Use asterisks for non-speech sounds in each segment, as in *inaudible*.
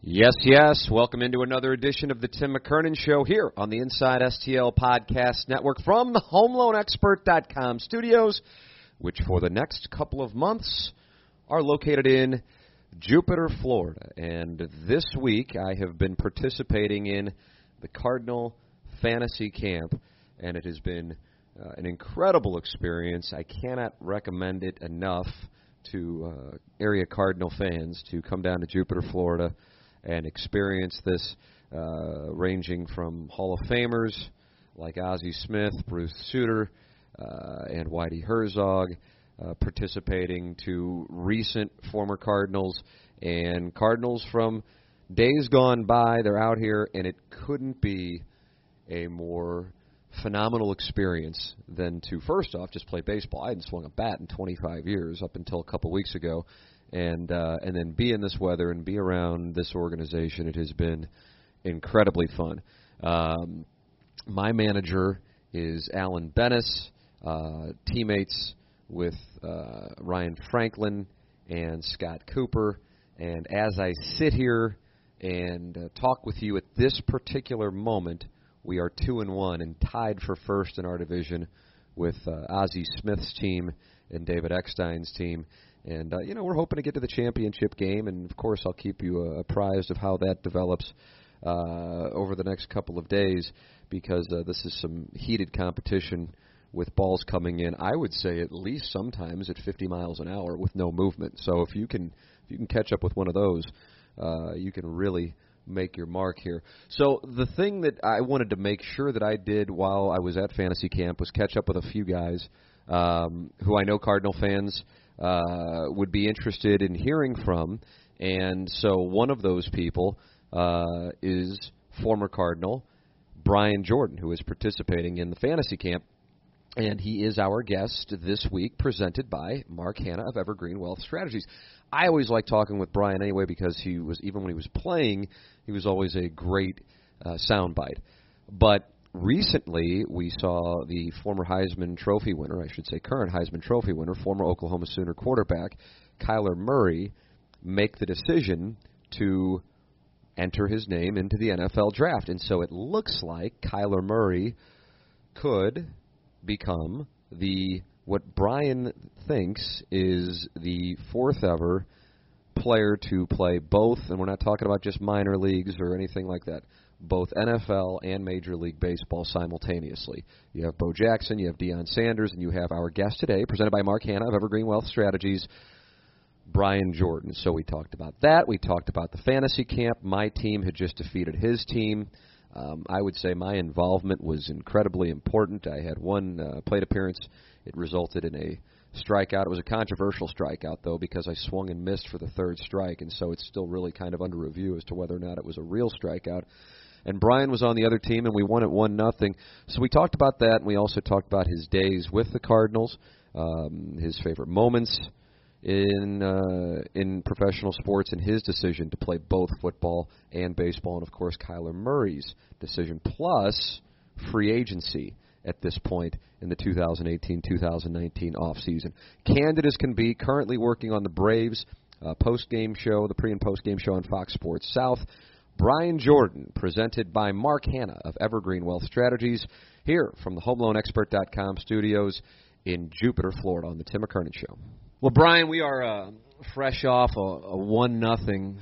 Yes, yes. Welcome into another edition of the Tim McKernan Show here on the Inside STL Podcast Network from the HomeLoanExpert.com studios, which for the next couple of months are located in Jupiter, Florida. And this week I have been participating in the Cardinal Fantasy Camp, and it has been uh, an incredible experience. I cannot recommend it enough to uh, area Cardinal fans to come down to Jupiter, Florida and experience this, uh, ranging from Hall of Famers like Ozzie Smith, Bruce Sutter, uh, and Whitey Herzog, uh, participating to recent former Cardinals and Cardinals from days gone by. They're out here, and it couldn't be a more phenomenal experience than to first off just play baseball. I hadn't swung a bat in 25 years up until a couple weeks ago, and uh, and then be in this weather and be around this organization. It has been incredibly fun. Um, my manager is Alan Benes, uh, teammates with uh, Ryan Franklin and Scott Cooper. And as I sit here and uh, talk with you at this particular moment, we are two and one and tied for first in our division with uh, Ozzie Smith's team and David Eckstein's team. And uh, you know, we're hoping to get to the championship game, and of course, I'll keep you uh, apprised of how that develops uh, over the next couple of days, because uh, this is some heated competition with balls coming in. I would say at least sometimes at 50 miles an hour with no movement. So if you can if you can catch up with one of those, uh, you can really make your mark here. So the thing that I wanted to make sure that I did while I was at fantasy camp was catch up with a few guys um, who I know Cardinal fans uh, would be interested in hearing from. And so one of those people uh, is former Cardinal Brian Jordan, who is participating in the fantasy camp. And he is our guest this week, presented by Mark Hanna of Evergreen Wealth Strategies. I always like talking with Brian anyway because he was even when he was playing, he was always a great uh, soundbite. But recently we saw the former Heisman Trophy winner, I should say current Heisman Trophy winner, former Oklahoma Sooner quarterback Kyler Murray make the decision to enter his name into the NFL draft. And so it looks like Kyler Murray could become the what Brian thinks is the fourth ever player to play both, and we're not talking about just minor leagues or anything like that, both NFL and Major League Baseball simultaneously. You have Bo Jackson, you have Deion Sanders, and you have our guest today, presented by Mark Hanna of Evergreen Wealth Strategies, Brian Jordan. So we talked about that. We talked about the fantasy camp. My team had just defeated his team. Um, I would say my involvement was incredibly important. I had one uh, plate appearance. It resulted in a strikeout. It was a controversial strikeout, though, because I swung and missed for the third strike, and so it's still really kind of under review as to whether or not it was a real strikeout and Brian was on the other team, and we won at one nothing. So we talked about that, and we also talked about his days with the Cardinals, um, his favorite moments in uh, in professional sports, and his decision to play both football and baseball, and of course Kyler Murray's decision, plus free agency at this point in the 2018-2019 off season. Candid as can be, currently working on the Braves uh, post game show, the pre and post game show on Fox Sports South. Brian Jordan, presented by Mark Hanna of Evergreen Wealth Strategies, here from the HomeLoanExpert.com studios in Jupiter, Florida, on the Tim McKernan Show. Well, Brian, we are uh, fresh off a, a one nothing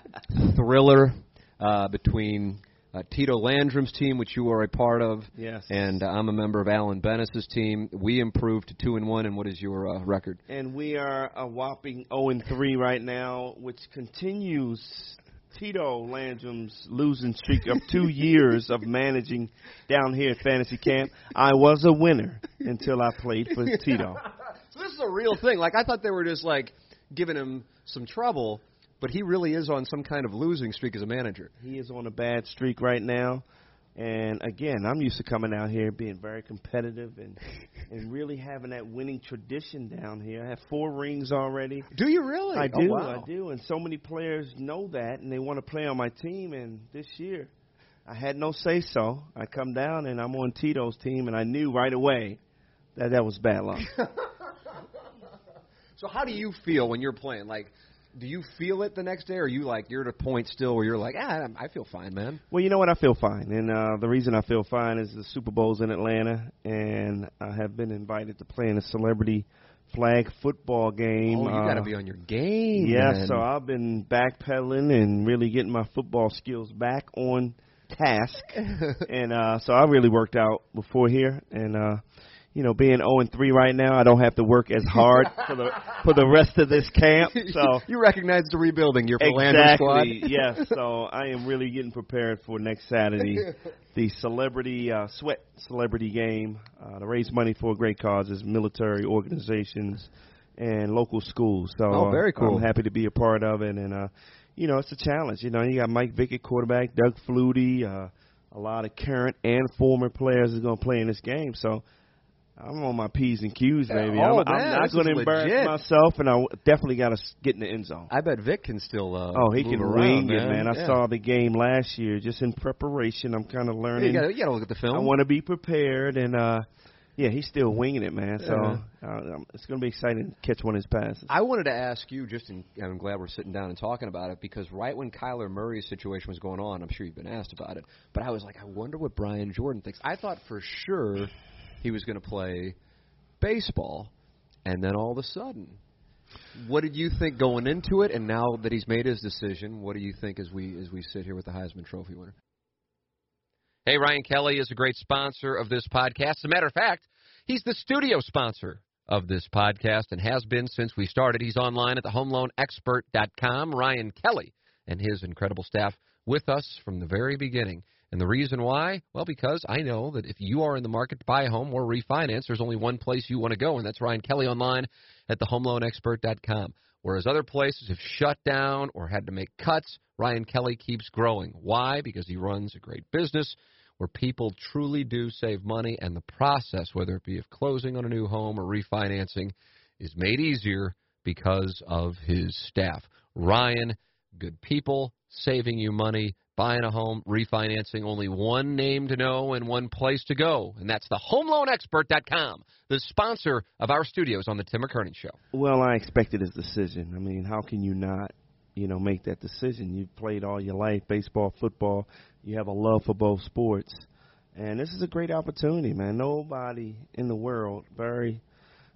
*laughs* thriller uh, between uh, Tito Landrum's team, which you are a part of, yes, and uh, I'm a member of Alan Benes's team. We improved to two and one. And what is your uh, record? And we are a whopping 0 and three right now, which continues Tito Landrum's losing streak of two years of managing down here at Fantasy Camp. I was a winner until I played for Tito. so this is a real thing. Like I thought they were just like giving him some trouble, but he really is on some kind of losing streak as a manager. He is on a bad streak right now. And again, I'm used to coming out here being very competitive and and really having that winning tradition down here. I have four rings already. Do you really? I Oh, do, wow. I do, and so many players know that, and they want to play on my team. And this year, I had no say so. I come down and I'm on Tito's team, and I knew right away that that was bad luck. *laughs* So how do you feel when you're playing? Like, do you feel it the next day, or are you like you're at a point still where you're like, ah, I'm- feel fine, man. well, you know what? I feel fine, and uh, the reason I feel fine is the Super Bowl's in Atlanta, and I have been invited to play in a celebrity flag football game. Oh, you uh, got to be on your game. Yeah, man. so I've been backpedaling and really getting my football skills back on task. *laughs* and uh so I really worked out before here and uh you know, being 0 and 3 right now, I don't have to work as hard *laughs* for the for the rest of this camp. *laughs* So you recognize the rebuilding your Philandro squad. exactly, *laughs* yes. So I am really getting prepared for next Saturday, the celebrity uh, sweat celebrity game uh, to raise money for great causes, military organizations, and local schools. So Oh, very uh, cool. I'm happy to be a part of it, and uh, you know, it's a challenge. You know, you got Mike Vick at quarterback, Doug Flutie, uh, a lot of current and former players is going to play in this game. So. I'm on my P's and Q's, baby. Oh, I'm, I'm man, not going to embarrass legit. myself, and I w- definitely got to get in the end zone. I bet Vick can still. Uh, Oh, he can around, wing it, man. I Yeah. saw the game last year just in preparation. I'm kind of Yeah, learning. you got to look at the film. I want to be prepared, and uh yeah, he's still winging it, man. So Yeah. uh, it's going to be exciting to catch one of his passes. I wanted to ask you, just in, I'm glad we're sitting down and talking about it because right when Kyler Murray's situation was going on, I'm sure you've been asked about it, but I was like, I wonder what Brian Jordan thinks. I thought for sure he was going to play baseball, and then all of a sudden, what did you think going into it? And now that he's made his decision, what do you think as we as we sit here with the Heisman Trophy winner? Hey, Ryan Kelly is a great sponsor of this podcast. As a matter of fact, he's the studio sponsor of this podcast and has been since we started. He's online at thehomeloanexpert.com. Ryan Kelly and his incredible staff with us from the very beginning. And the reason why? Well, because I know that if you are in the market to buy a home or refinance, there's only one place you want to go, and that's Ryan Kelly online at thehomeloanexpert.com. Whereas other places have shut down or had to make cuts, Ryan Kelly keeps growing. Why? Because he runs a great business where people truly do save money, and the process, whether it be of closing on a new home or refinancing, is made easier because of his staff. Ryan, good people, saving you money, buying a home, refinancing, only one name to know and one place to go, and that's the HomeLoanExpert.com, the sponsor of our studios on the Tim McKernan Show. Well, I expected his decision. I mean, how can you not, you know, make that decision? You've played all your life, baseball, football. You have a love for both sports, and this is a great opportunity, man. Nobody in the world, very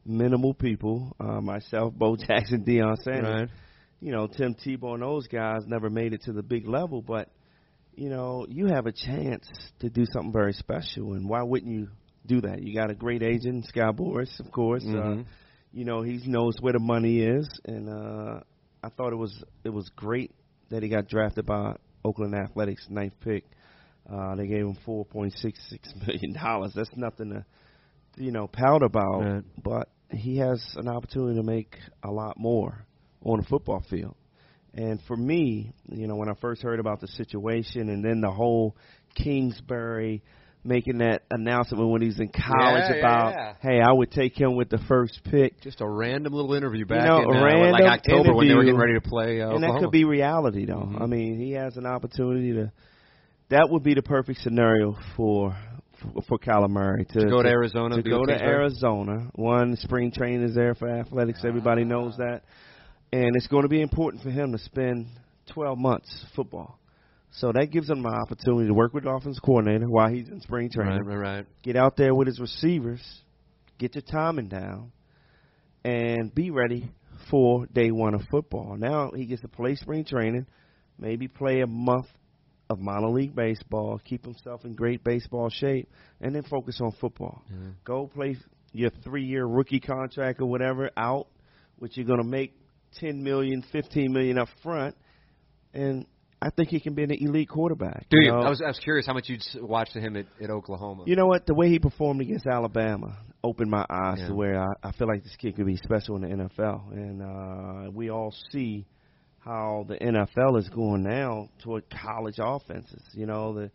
minimal people, uh, myself, Bo Jackson, Deion Sanders, you know, Tim Tebow and those guys never made it to the big level, but you know, you have a chance to do something very special, and why wouldn't you do that? You got a great agent, Scott Boras, of course. Mhm. Uh, you know, he knows where the money is, and uh, I thought it was it was great that he got drafted by Oakland Athletics, ninth pick. Uh, they gave him four point six six *laughs* million dollars. That's nothing to, you know, pout about. Right. But he has an opportunity to make a lot more on the football field. And for me, you know, when I first heard about the situation, and then the whole Kingsbury making that announcement when he's in college Yeah, yeah, about, yeah. hey, I would take him with the first pick. Just a random little interview back know, in uh, random like October when they were getting ready to play uh, and that could be reality, though. Mhm. I mean, he has an opportunity to. That would be the perfect scenario for for, for Kyler Murray to, to go to Arizona. to be go to Arizona. One spring training is there for athletics. Everybody knows that, and it's going to be important for him to spend 12 months football. So that gives him an opportunity to work with the offensive coordinator while he's in spring training. Right, right, right. Get out there with his receivers, get your timing down, and be ready for day one of football. Now he gets to play spring training, maybe play a month of minor league baseball, keep himself in great baseball shape, and then focus on football. Yeah. Go play your three-year rookie contract or whatever out, which you're going to make ten million, fifteen million up front, and I think he can be an elite quarterback. Do you? know? I was I was curious how much you'd s- watched him at, at Oklahoma. You know what? The way he performed against Alabama opened my eyes Yeah. to where I, I feel like this kid could be special in the NFL, and uh, we all see how the NFL is going now toward college offenses. You know, the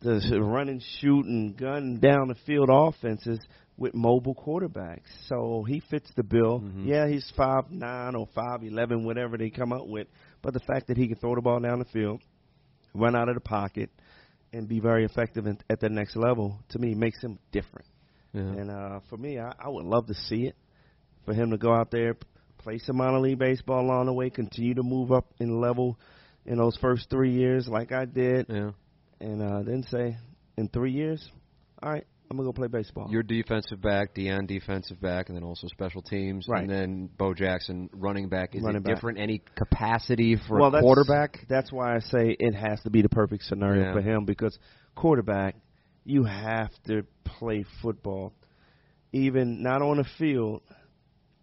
the running, shooting, gun down the field offenses with mobile quarterbacks. So he fits the bill. Mhm. Yeah, he's five nine or five eleven, whatever they come up with. But the fact that he can throw the ball down the field, run out of the pocket, and be very effective in, at the next level, to me, makes him different. Yeah. And uh, for me, I, I would love to see it. For him to go out there, play some minor league baseball along the way, continue to move up in level in those first three years, like I did, yeah. and uh, then say, in three years, all right, I'm gonna go play baseball. Your defensive back, Deion defensive back, and then also special teams, Right. and then Bo Jackson running back. Is Running it back. different? Any capacity for well, a that's, quarterback? That's why I say it has to be the perfect scenario Yeah. for him because quarterback, you have to play football, even not on the field,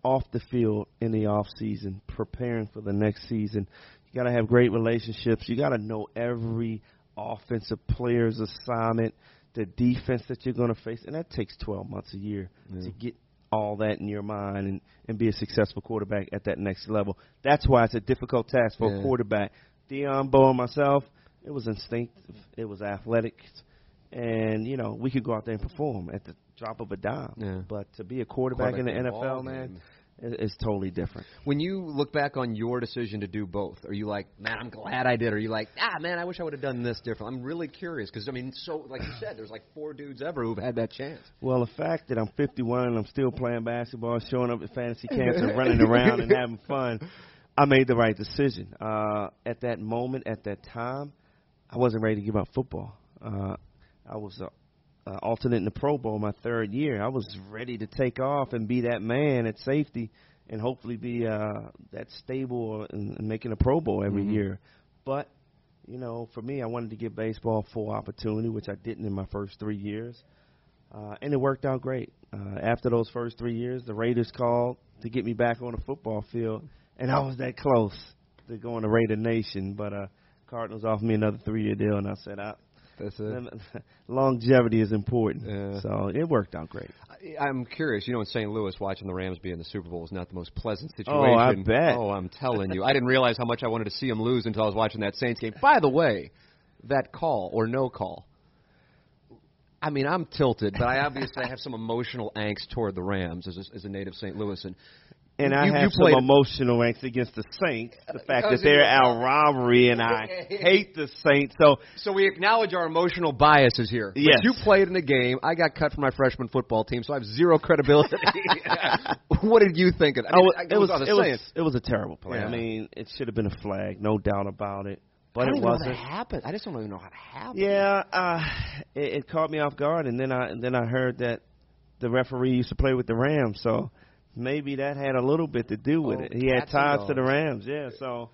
off the field in the off season, preparing for the next season. You got to have great relationships. You got to know every offensive player's assignment, the defense that you're going to face, and that takes 12 months a year Yeah. to get all that in your mind and, and be a successful quarterback at that next level. That's why it's a difficult task for Yeah. a quarterback. Deion Bo and myself, it was instinctive, it was athletic, and you know we could go out there and perform at the drop of a dime. Yeah. But to be a quarterback, in the NFL, man, it's totally different. When you look back on your decision to do both, are you like, man, I'm glad I did? Or are you like, ah, man, I wish I would have done this different? I'm really curious because I mean, so like you said, there's like four dudes ever who've had that chance. Well, the fact that I'm 51 and I'm still playing basketball, showing up at fantasy camps and *laughs* running around and having fun, I made the right decision. Uh, at that moment, at that time, I wasn't ready to give up football. Uh, I was uh, uh, alternate in the Pro Bowl my third year. I was ready to take off and be that man at safety and hopefully be uh, that stable and, and making a Pro Bowl every Mhm. year. But you know, for me, I wanted to give baseball full opportunity, which I didn't in my first three years. Uh, and it worked out great. Uh, after those first three years, the Raiders called to get me back on the football field, and I was that close to going to Raider Nation. But uh, Cardinals offered me another three-year deal, and I said, I, That's *laughs* longevity is important. Yeah. So it worked out great. I- I'm curious. You know, in St. Louis, watching the Rams be in the Super Bowl is not the most pleasant situation. Oh, I bet. Oh, I'm telling you. I didn't realize how much I wanted to see them lose until I was watching that Saints game. By the way, that call or no call. I mean, I'm tilted, but I obviously have some emotional angst toward the Rams as a, as a native St. Louisan. And I You- have you some emotional angst against the Saints. The *laughs* fact that they're our rivalry, and I *laughs* hate the Saints. So So we acknowledge our emotional biases here. But you played in the game. I got cut from my freshman football team, so I have zero credibility. *laughs* what did you think of it? I I mean, was- I- it was I was it was it was a terrible play. Yeah. I mean, it should have been a flag, no doubt about it. But I don't it even know wasn't. how that happened. I just don't even know how it happened. Yeah, uh, it, it caught me off guard, and then I and then I heard that the referee used to play with the Rams, so maybe that had a little bit to do with Oh, it. He had ties to the. Rams, yeah. So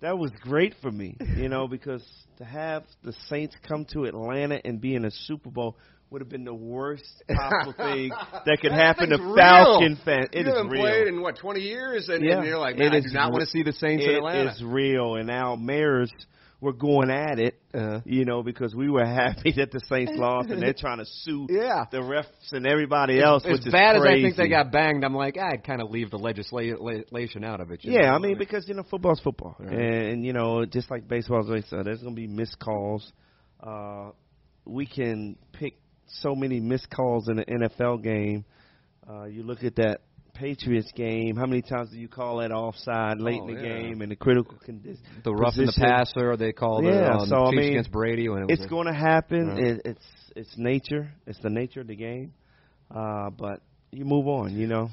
that was great for me, you know, *laughs* because to have the Saints come to Atlanta and be in a Super Bowl would have been the worst *laughs* possible thing that could happen to real. Falcon fans. It you is haven't real. played in what twenty years, and, Yeah. and you're like, man, I do not re- want to see the Saints in It Atlanta. It's real, and now mayors were going at it, Uh, you know, because we were *laughs* happy that the Saints lost, and they're trying to sue yeah. the refs and everybody else, as is bad as. I think they got banged, I'm like, I'd kind of leave the legislation out of it. Yeah, know? I mean, because you know, football's football, Right. and, and you know, just like baseball, like said, there's going to be missed calls. Uh, we can pick so many missed calls in an NFL game. Uh, you look at that Patriots game. How many times do you call that offside late Oh, in the yeah. game and the critical condition? the rough in the passer, they called Yeah, it on so, the I mean, against Brady when it was It's going to happen. Right. It, it's it's nature. It's the nature of the game. Uh, but you move on. You know.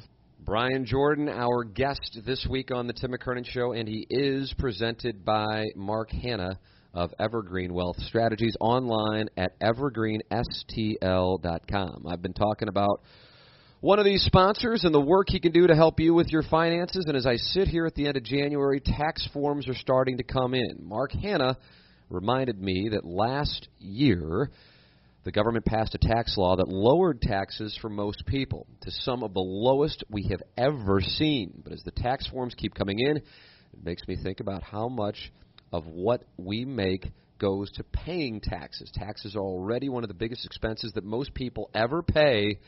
Brian Jordan, our guest this week on the Tim McKernan Show, and he is presented by Mark Hanna of Evergreen Wealth Strategies online at evergreenstl.com. I've been talking about one of these sponsors and the work he can do to help you with your finances. And as I sit here at the end of January, tax forms are starting to come in. Mark Hanna reminded me that last year, the government passed a tax law that lowered taxes for most people to some of the lowest we have ever seen. But as the tax forms keep coming in, it makes me think about how much of what we make goes to paying taxes. Taxes are already one of the biggest expenses that most people ever pay.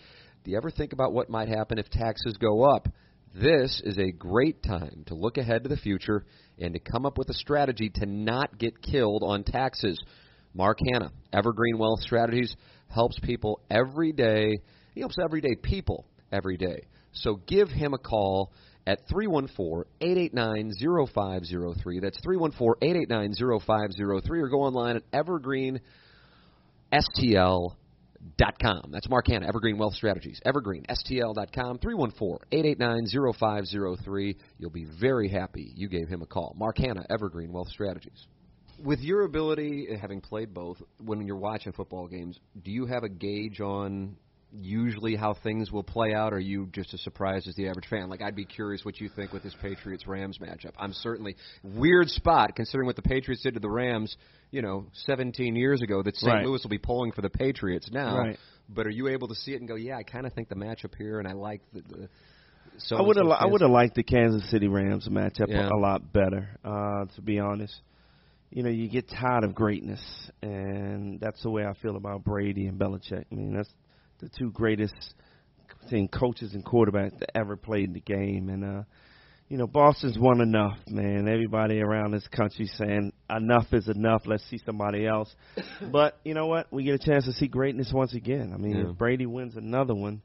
Do you ever think about what might happen if taxes go up? This is a great time to look ahead to the future and to come up with a strategy to not get killed on taxes. Mark Hanna, Evergreen Wealth Strategies, helps people every day. He helps everyday people every day. So give him a call at 314-889-0503. That's 314-889-0503 or go online at evergreenstl.com. That's Mark Hanna, Evergreen Wealth Strategies. EvergreenSTL.com, 314-889-0503. You'll be very happy you gave him a call. Mark Hanna, Evergreen Wealth Strategies. With your ability, having played both, when you're watching football games, do you have a gauge on usually how things will play out? Or are you just as surprised as the average fan? Like, I'd be curious what you think with this Patriots Rams matchup. I'm certainly weird spot considering what the Patriots did to the Rams, you know, 17 years ago. That St. Right. Louis will be pulling for the Patriots now. Right. But are you able to see it and go, yeah, I kind of think the matchup here, and I like the. the so I would have I would have liked the Kansas City Rams matchup Yeah. a lot better. Uh, to be honest, you know, you get tired of greatness, and that's the way I feel about Brady and Belichick. I mean, that's the two greatest thing coaches and quarterbacks that ever played in the game, and uh, you know, Boston's won enough, man. Everybody around this country saying enough is enough. Let's see somebody else. *laughs* but you know what? We get a chance to see greatness once again. I mean, Yeah. if Brady wins another one,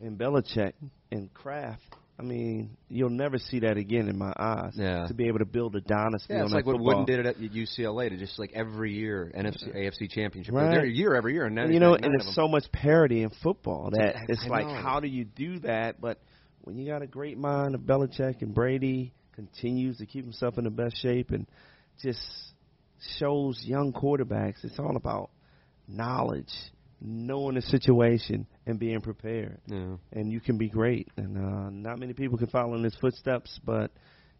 and Belichick and Kraft. I mean, you'll never see that again in my eyes. Yeah. To be able to build a dynasty Yeah, it's like what. Wooden did it at UCLA to just like every year NFC AFC championship Right. They're year every year and now you know, and it's so much parity in football that I- it's I like, how do you do that? But when you got a great mind of Belichick and Brady continues to keep himself in the best shape and just shows young quarterbacks, it's all about knowledge, knowing the situation, and being prepared. Yeah. And you can be great. And uh, not many people can follow in his footsteps, but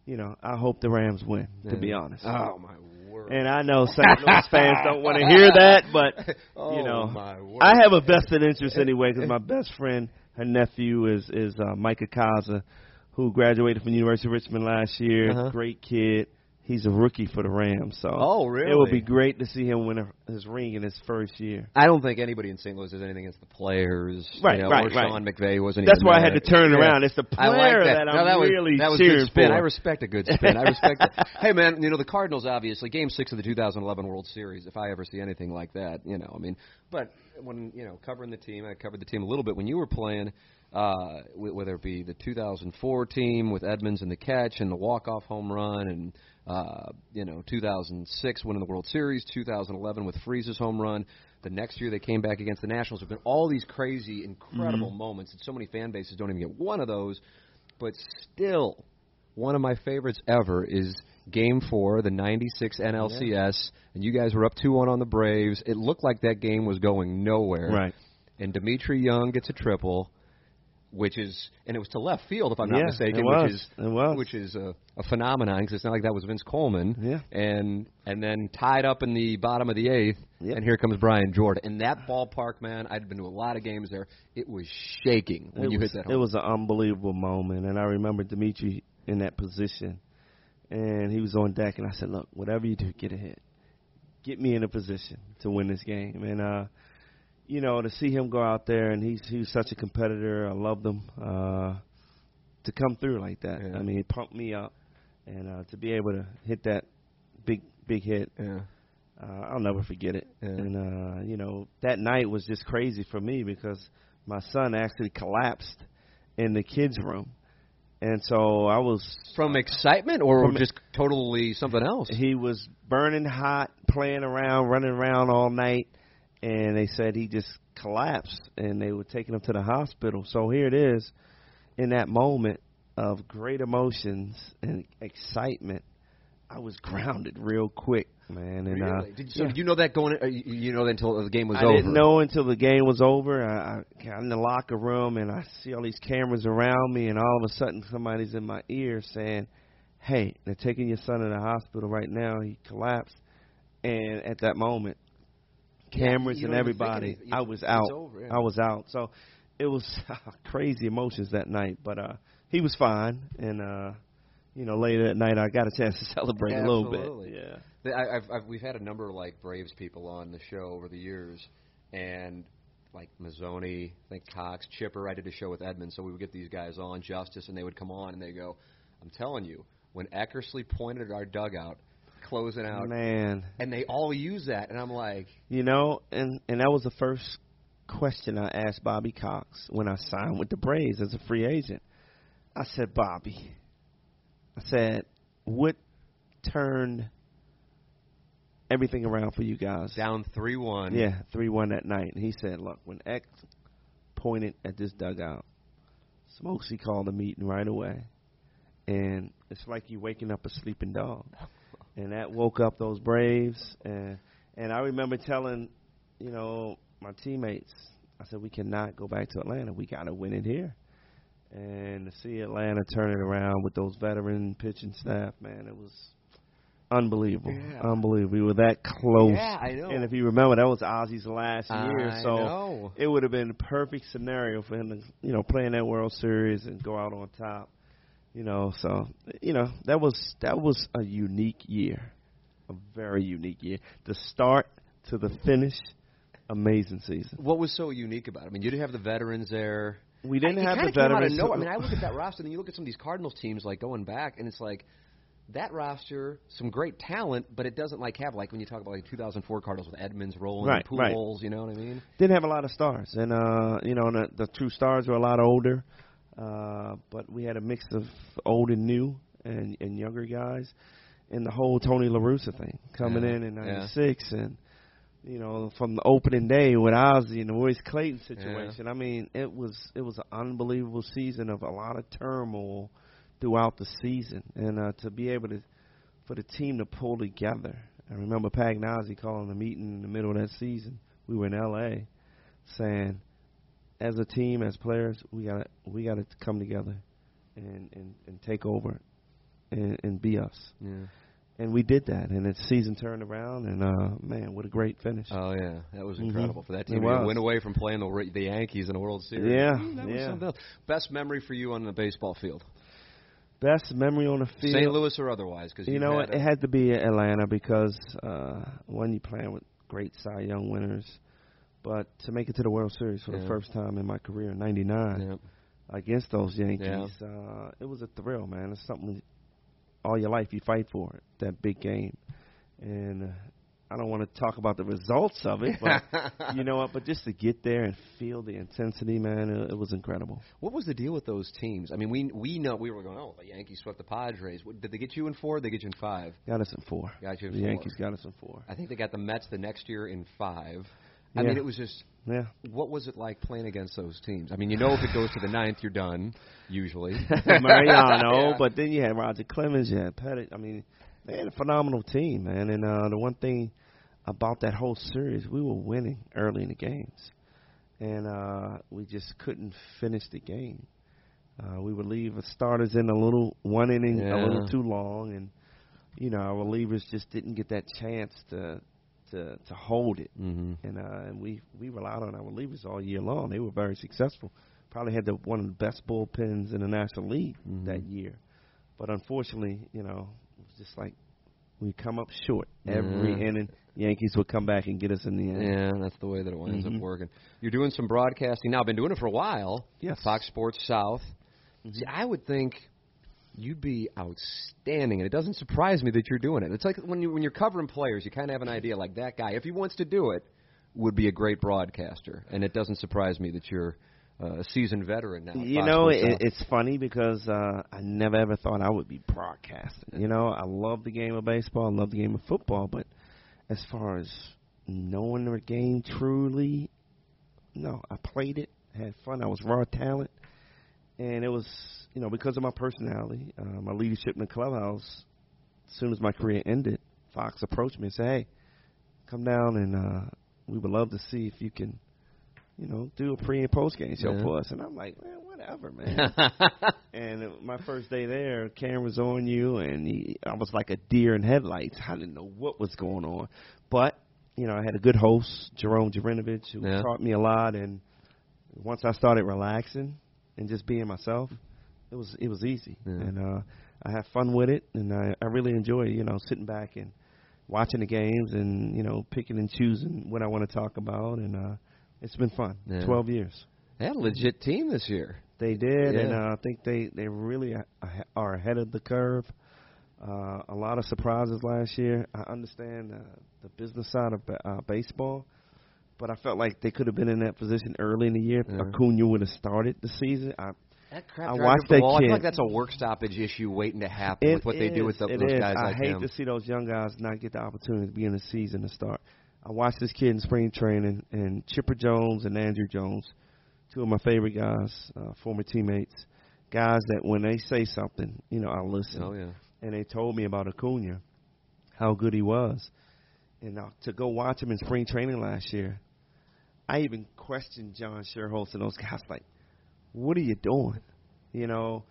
you know, I hope the Rams win. To be honest. Oh my word. And I know St. Louis fans don't want to hear *laughs* that, but oh, you know, my word. I have a vested interest anyway because my best friend, her nephew is is uh, Micah Kiser, who graduated from the University of Richmond last year. Uh-huh. Great kid. He's a rookie for the Rams, so Oh, really? it would be great to see him win a, his ring in his first year. I don't think anybody in St. Louis has anything against the players. you Right, know, right, or right. Sean McVay wasn't. That's why I had to turn Yeah. around. It's the I like player that. that, no, I'm that was, really that was cheering good spin. for. I respect a good spin. I respect. *laughs* Hey, man, you know the Cardinals obviously game six of the 2011 World Series. If I ever see anything like that, you know, I mean, but when you know covering the team, I covered the team a little bit when you were playing. Uh, whether it be the 2004 team with Edmonds and the catch and the walk-off home run, and uh, you know 2006 winning the World Series, 2011 with Freese's home run. The next year they came back against the Nationals. There have been all these crazy, incredible moments, and so many fan bases don't even get one of those. But still, one of my favorites ever is Game Four, the '96 NLCS, and you guys were up two-one on the Braves. It looked like that game was going nowhere. Right. And Dmitri Young gets a triple, which is, and it was to left field, if I'm not Yeah, mistaken, which is which is a, a phenomenon because it's not like that was Vince Coleman. Yeah. And and then tied up in the bottom of the eighth, Yep. and here comes Brian Jordan. And that ballpark, man, I'd been to a lot of games there. It was shaking when it you was, hit that. Home. It was an unbelievable moment, and I remember Dmitri in that position, and he was on deck, and I said, "Look, whatever you do, get a hit, get me in a position to win this game." And uh, you know, to see him go out there, and he's he's such a competitor. I love him uh, to come through like that. Yeah. I mean, it pumped me up, and uh, to be able to hit that big big hit. Yeah. Uh, I'll never forget it. Yeah. And uh, you know, that night was just crazy for me because my son actually collapsed in the kids' room, and so I was. From excitement or From- just totally something else? He was burning hot, playing around, running around all night, and they said he just collapsed, and they were taking him to the hospital. So here it is, in that moment of great emotions and excitement, I was grounded real quick, man. And uh, Did, so yeah. did you know that going? Uh, you you know that until the game was I over. I didn't know until the game was over. I, I got in the locker room and I see all these cameras around me, and all of a sudden somebody's in my ear saying, "Hey, they're taking your son to the hospital right now. He collapsed." And at that moment, cameras and don't even think everybody. I was out. over, yeah. I was out. So it was *laughs* crazy emotions that night, but uh he was fine. And uh you know, later that night, I got a chance to *laughs* celebrate a little Absolutely. bit. Yeah. I, I've, I've, we've had a number of like Braves people on the show over the years, and like Mazzone, I think Cox, Chipper. I did a show with Edmund, so we would get these guys on Justice, and they would come on and they go, "I'm telling you, when Eckersley pointed at our dugout, closing out, Man, and they all use that, and I'm like, you know, and and that was the first question I asked Bobby Cox when I signed with the Braves as a free agent. I said, Bobby, I said, what turned everything around for you guys? down three one. Yeah, three one that night. And he said, "Look, when Eck pointed at this dugout, Smokesy called a meeting right away, and it's like you waking up a sleeping dog, *laughs* and that woke up those Braves. And and I remember telling, you know, my teammates, I said, we cannot go back to Atlanta. We got to win it here. And to see Atlanta turn it around with those veteran pitching staff, man, it was unbelievable. Yeah. Unbelievable. We were that close. Yeah, I know. And if you remember, that was Ozzie's last year, so know. it would have been a perfect scenario for him to, you know, play in that World Series and go out on top. You know, so you know that was that was a unique year, a very unique year. The start to the finish, amazing season. What was so unique about it? I mean, you didn't have the veterans there. We didn't I, have the veterans. nowhere. I mean, I look at that roster, and you look at some of these Cardinals teams, like going back, and it's like that roster, some great talent, but it doesn't like have like when you talk about like 2004 Cardinals with Edmonds, Rolen, Right, right. Pujols. You know what I mean? didn't have a lot of stars, and uh, you know the, the true stars were a lot older, uh, but we had a mix of old and new, and, and younger guys, and the whole Tony La Russa thing coming Yeah, in in yeah. '96, and you know from the opening day with Ozzie and the Royce Clayton situation. I mean, it was it was an unbelievable season of a lot of turmoil throughout the season, and uh, to be able to for the team to pull together. I remember Pagnozzi calling a meeting in the middle of that season. We were in L.A. saying, as a team, as players, we got to we got to come together and, and and take over and, and be us. Yeah. And we did that, and the season turned around, and uh, man, what a great finish! Oh yeah, that was Mhm. incredible for that team. was. went away from playing the the Yankees in the World Series. Yeah, Ooh, that was yeah. something else. Best memory for you on the baseball field, Best memory on the field. St. Louis or otherwise? Because You know what? It had to be Atlanta because uh, one, you playing with great Cy Young winners, but to make it to the World Series for Yeah. the first time in my career in '99 Yeah. against those Yankees, uh, it was a thrill, man. It's something all your life you fight for it, that big game, and. Uh, I don't want to talk about the results of it, but *laughs* you know what? But just to get there and feel the intensity, man, it, it was incredible. What was the deal with those teams? I mean, we we know we were going. Oh, the Yankees swept the Padres. What, did they get you in four? Or did they get you in five? Got us in four. Got you in the four. Yankees got us in four. I think they got the Mets the next year in five. I Yeah. mean, it was just. Yeah. What was it like playing against those teams? I mean, you know, if it goes to the ninth, you're done. Usually, *laughs* Mariano, *laughs* Yeah. but then you had Roger Clemens, you had Pettitte. I mean, they had a phenomenal team, man. And uh, the one thing about that whole series, we were winning early in the games, and uh, we just couldn't finish the game. Uh, we would leave the starters in a little one inning a little too long, and you know our relievers just didn't get that chance to to to hold it. hmm And uh, and we we relied on our relievers all year long. They were very successful. Probably had the one of the best bullpens in the National League Mhm. that year. But unfortunately, you know, it was just like we come up short every Yeah. inning. Yankees would come back and get us in the end. Yeah, that's the way that it winds Mhm. up working. You're doing some broadcasting now. I've Been doing it for a while. Yes. Fox Sports South. Mhm. See, I would think you'd be outstanding, and it doesn't surprise me that you're doing it. It's like when you when you're covering players, you kind of have an idea like that guy, if he wants to do it, would be a great broadcaster. And it doesn't surprise me that you're uh, a seasoned veteran now. You know, it, it's funny because uh, I never ever thought I would be broadcasting. You know, I love the game of baseball, I love the game of football, but as far as knowing the game truly, no. I played it, had fun. I was raw talent, and it was you know because of my personality, uh, my leadership in the clubhouse. As soon as my career ended, Fox approached me and said, "Hey, come down and uh, we would love to see if you can." You know, do a pre and post game show Yeah. for us, and I'm like, man, whatever, man. *laughs* And uh, my first day there, cameras on you, and he, I was like a deer in headlights. I didn't know what was going on, but you know, I had a good host, Jerome Jurenovich, who Yeah. taught me a lot. And once I started relaxing and just being myself, it was it was easy, Yeah. and uh, I have fun with it, and I, I really enjoy you know sitting back and watching the games, and you know picking and choosing what I want to talk about, and uh, it's been fun. Yeah. Twelve years. They had a legit team this year. They did, and uh, I think they they really are ahead of the curve. Uh, a lot of surprises last year. I understand uh, the business side of uh, baseball, but I felt like they could have been in that position early in the year. Yeah. If Acuna would have started the season. I, That crap I watched that wall. I feel like that's a work stoppage issue waiting to happen It with what they do with the, those is. guys I like hate him. to see those young guys not get the opportunity to be in the season to start. I watched this kid in spring training, and Chipper Jones and Andruw Jones, two of my favorite guys, uh, former teammates, guys that when they say something, you know, I listen. Oh yeah. And they told me about Acuna, how good he was, and uh, to go watch him in spring training last year, I even questioned John Schuerholz and those guys like, "What are you doing?" You know,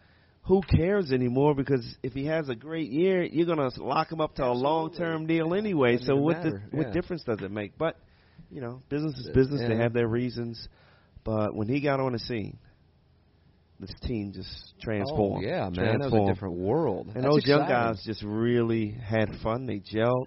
who cares anymore? Because if he has a great year, you're gonna lock him up to a long term deal anyway. Doesn't So what the, yeah. what difference does it make? But you know, business is business. They have their reasons. But when he got on the scene, this team just transformed. Oh, yeah, man. That was a Transformed. different world. And That's those young exciting. guys just really had fun. They gelled,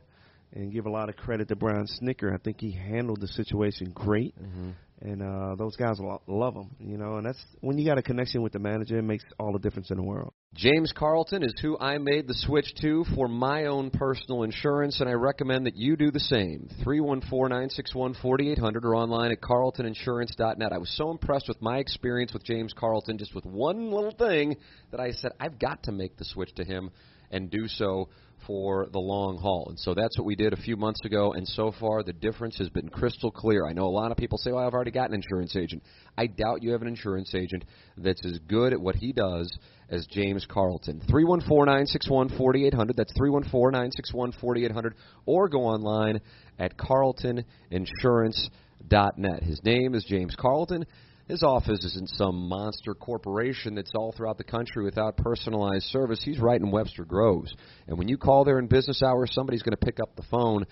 and give a lot of credit to Brian Snitker. I think he handled the situation great, Mhm. and uh, those guys lo- love him. You know, and that's when you got a connection with the manager, it makes all the difference in the world. James Carlton is who I made the switch to for my own personal insurance, and I recommend that you do the same. 314-961-4800 or online at carltoninsurance.net. I was so impressed with my experience with James Carlton, just with one little thing, that I said, I've got to make the switch to him and do so for the long haul. And so that's what we did a few months ago, and so far the difference has been crystal clear. I know a lot of people say, well, I've already got an insurance agent. I doubt you have an insurance agent that's as good at what he does as James Carlton. 314-961-4800. That's 314-961-4800. Or go online at carltoninsurance.net. His name is James Carlton. His office isn't some monster corporation that's all throughout the country without personalized service. He's right in Webster Groves. And when you call there in business hours, somebody's going to pick up the phone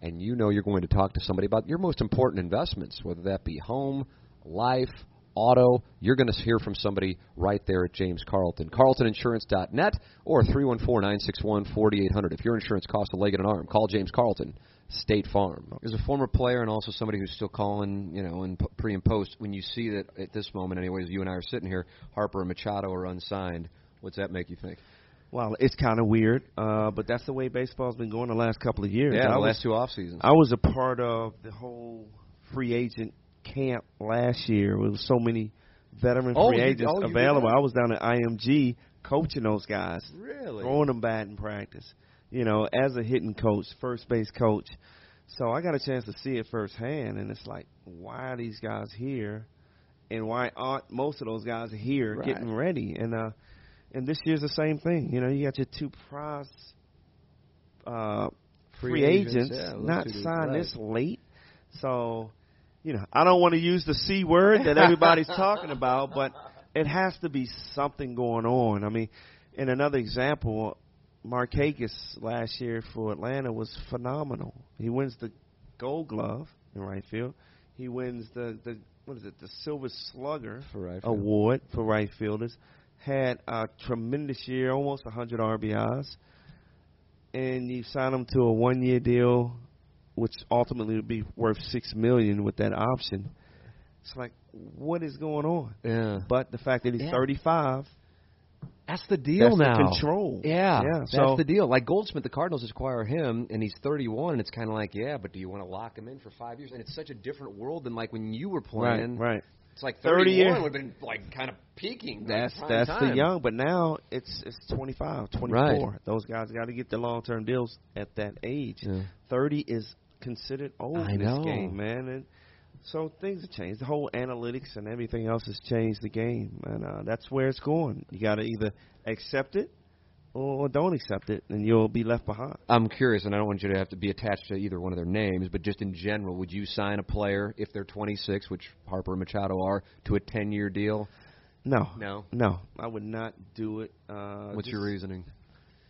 and you know you're going to talk to somebody about your most important investments, whether that be home, life, auto. You're going to hear from somebody right there at James Carlton. CarltonInsurance.net or 314-961-4800. If your insurance costs a leg and an arm, call James Carlton. State Farm. As a former player and also somebody who's still calling, you know, in pre and post, when you see that at this moment, anyways, you and I are sitting here, Harper and Machado are unsigned. What's that make you think? Well, it's kind of weird, uh, but that's the way baseball's been going the last couple of years. Yeah, I the was, last two off seasons. I was a part of the whole free agent camp last year. There was so many veteran Oh, free agents oh, you did available. I was down at IMG coaching those guys, Really? throwing them bat in practice. You know, as a hitting coach, first base coach. So I got a chance to see it firsthand, and it's like, why are these guys here, and why aren't most of those guys here Right. getting ready? And uh, and this year's the same thing. You know, you got your two prize uh, free, Free agents, agents, yeah, not signed this late. So, you know, I don't want to use the c word that everybody's *laughs* talking about, but it has to be something going on. I mean, in another example, Markakis last year for Atlanta was phenomenal. He wins the Gold Glove in right field. He wins the the what is it, the Silver Slugger For right field. award for right fielders. Had a tremendous year, almost 100 RBIs, and you sign him to a one-year deal, which ultimately would be worth six million with that option. It's like, what is going on? Yeah. But the fact that he's Yeah. 35, That's the deal that's now. the control. Yeah, yeah. that's So the deal. Like Goldschmidt, the Cardinals acquire him, and he's 31, and it's kind of like, yeah, but do you want to lock him in for five years? And it's such a different world than like when you were playing. right. right. It's like 30 31 years. would have been like kind of peaking. That's that's time. the young, but now it's it's 25, 24. Right. Those guys got to get the long-term deals at that age. Yeah. 30 is considered old I in this know. game, man. And so things have changed. The whole analytics and everything else has changed the game, and uh, that's where it's going. You got to either accept it or don't accept it, and you'll be left behind. I'm curious, and I don't want you to have to be attached to either one of their names, but just in general, would you sign a player if they're 26, which Harper and Machado are, to a 10-year deal? No, No. no, I would not do it. Uh, What's just, your reasoning?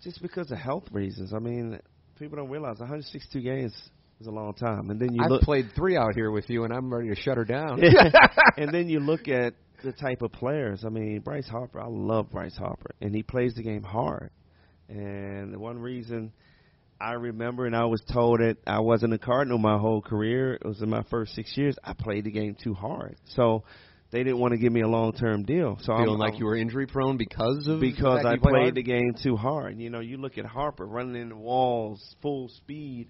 Just because of health reasons. I mean, people don't realize 162 games is a long time, and then you I've look. played three out here with you, and I'm ready to shut her down. *laughs* *laughs* and then you look at the type of players. I mean, Bryce Harper. I love Bryce Harper, and he plays the game hard. And the one reason I remember, and I was told that I wasn't a Cardinal my whole career. It was in my first six years. I played the game too hard, so they didn't want to give me a long term deal. So Feeling I'm, like I'm, you were injury prone because of because I played hard? the game too hard. You know, you look at Harper running into walls full speed.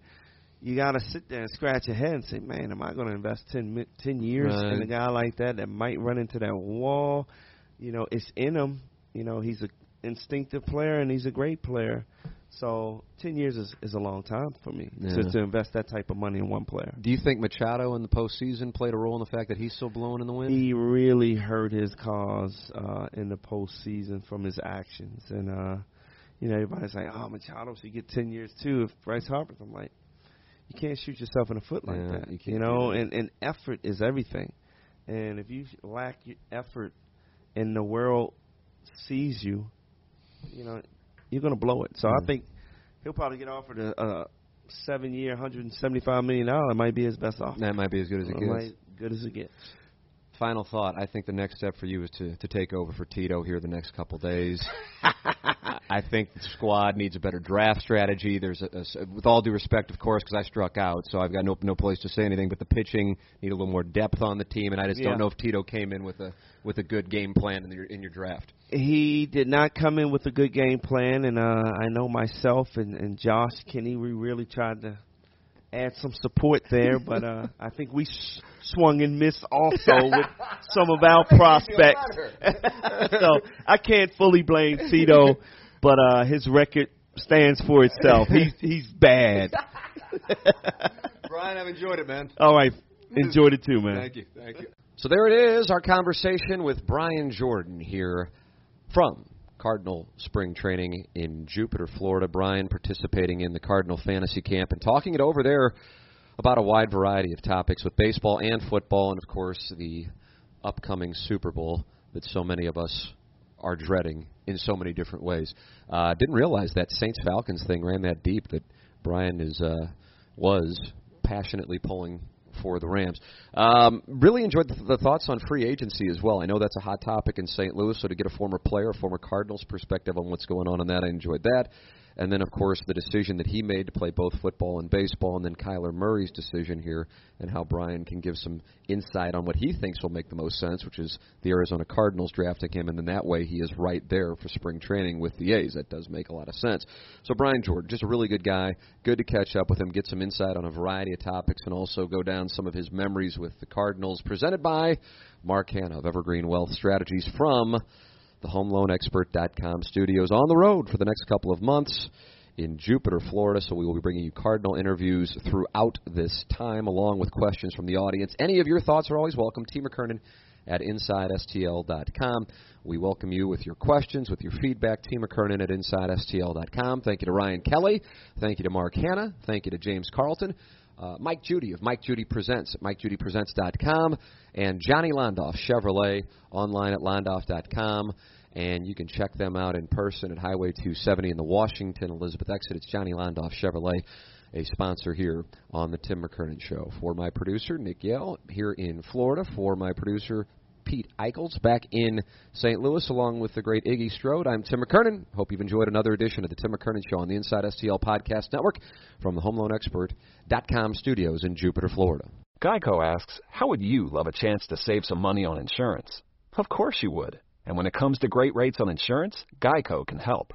You got to sit there and scratch your head and say, "Man, am I going to invest 10, 10 years in a guy like that that might run into that wall?" You know, it's in him. You know, he's a instinctive player and he's a great player. So ten years is, is a long time for me Yeah. to, to invest that type of money in one player. Do you think Machado in the postseason played a role in the fact that he's still blowing in the wind? He really hurt his cause uh, in the postseason from his actions, and uh, you know everybody's like, "Oh, Machado should get ten years too." If Bryce Harper, I'm like, you can't shoot yourself in the foot like Yeah, that. you You, know, and and effort is everything, and if you lack your effort, and the world sees you, you know, you're gonna blow it. So Yeah. I think he'll probably get offered a, a seven-year, 175 million dollar. It might be his best offer. That might be as good as it It gets. might- good as it gets. Final thought. I think the next step for you is to, to take over for Tito here the next couple days. *laughs* I think the squad needs a better draft strategy. There's a, with all due respect, of course, because I struck out, so I've got no no place to say anything. But the pitching need a little more depth on the team, and I just Yeah. don't know if Tito came in with a with a good game plan in your in your draft. he did not come in with a good game plan, and uh, I know myself and, and Josh Kinney, we really tried to add some support there, *laughs* but uh, I think we s- swung and missed also *laughs* with some of our prospects. *laughs* so I can't fully blame Tito, but uh, his record stands for itself. He's *laughs* he's bad. *laughs* Brian, I've enjoyed it, man. All right, enjoyed it too, man. Thank you. Thank you. So there it is, our conversation with Brian Jordan here from Cardinal Spring Training in Jupiter, Florida. Brian participating in the Cardinal Fantasy Camp and talking it over there about a wide variety of topics with baseball and football, and of course the upcoming Super Bowl that so many of us are dreading in so many different ways. Uh, didn't realize that Saints Falcons thing ran that deep that Brian is uh, was passionately pulling for the Rams. Um, really enjoyed the, the thoughts on free agency as well. I know that's a hot topic in St. Louis, so to get a former player, a former Cardinals perspective on what's going on in that, I enjoyed that. And then, of course, the decision that he made to play both football and baseball, and then Kyler Murray's decision here, and how Brian can give some insight on what he thinks will make the most sense, which is the Arizona Cardinals drafting him, and then that way he is right there for spring training with the A's. That does make a lot of sense. So, Brian Jordan, just a really good guy. Good to catch up with him, get some insight on a variety of topics, and also go down some of his memories with the Cardinals, presented by Mark Hanna of Evergreen Wealth Strategies from the HomeLoanExpert.com studios on the road for the next couple of months in Jupiter, Florida. So we will be bringing you Cardinal interviews throughout this time, along with questions from the audience. Any of your thoughts are always welcome. T. McKernan at InsideSTL.com. We welcome you with your questions, with your feedback. T. McKernan at InsideSTL.com. Thank you to Ryan Kelly. Thank you to Mark Hanna. Thank you to James Carlton. Uh, Mike Judy of Mike Judy Presents at MikeJudyPresents.com, and Johnny Londoff Chevrolet online at Londoff.com. And you can check them out in person at Highway 270 in the Washington Elizabeth exit. It's Johnny Londoff Chevrolet, a sponsor here on the Tim McKernan Show. For my producer, Nick Yale, here in Florida. For my producer, Pete Eichels, back in St. Louis, along with the great Iggy Strode. I'm Tim McKernan. Hope you've enjoyed another edition of the Tim McKernan Show on the Inside STL Podcast Network from the HomeLoanExpert.com studios in Jupiter, Florida. Geico asks, How would you love a chance to save some money on insurance? Of course you would. And when it comes to great rates on insurance, Geico can help.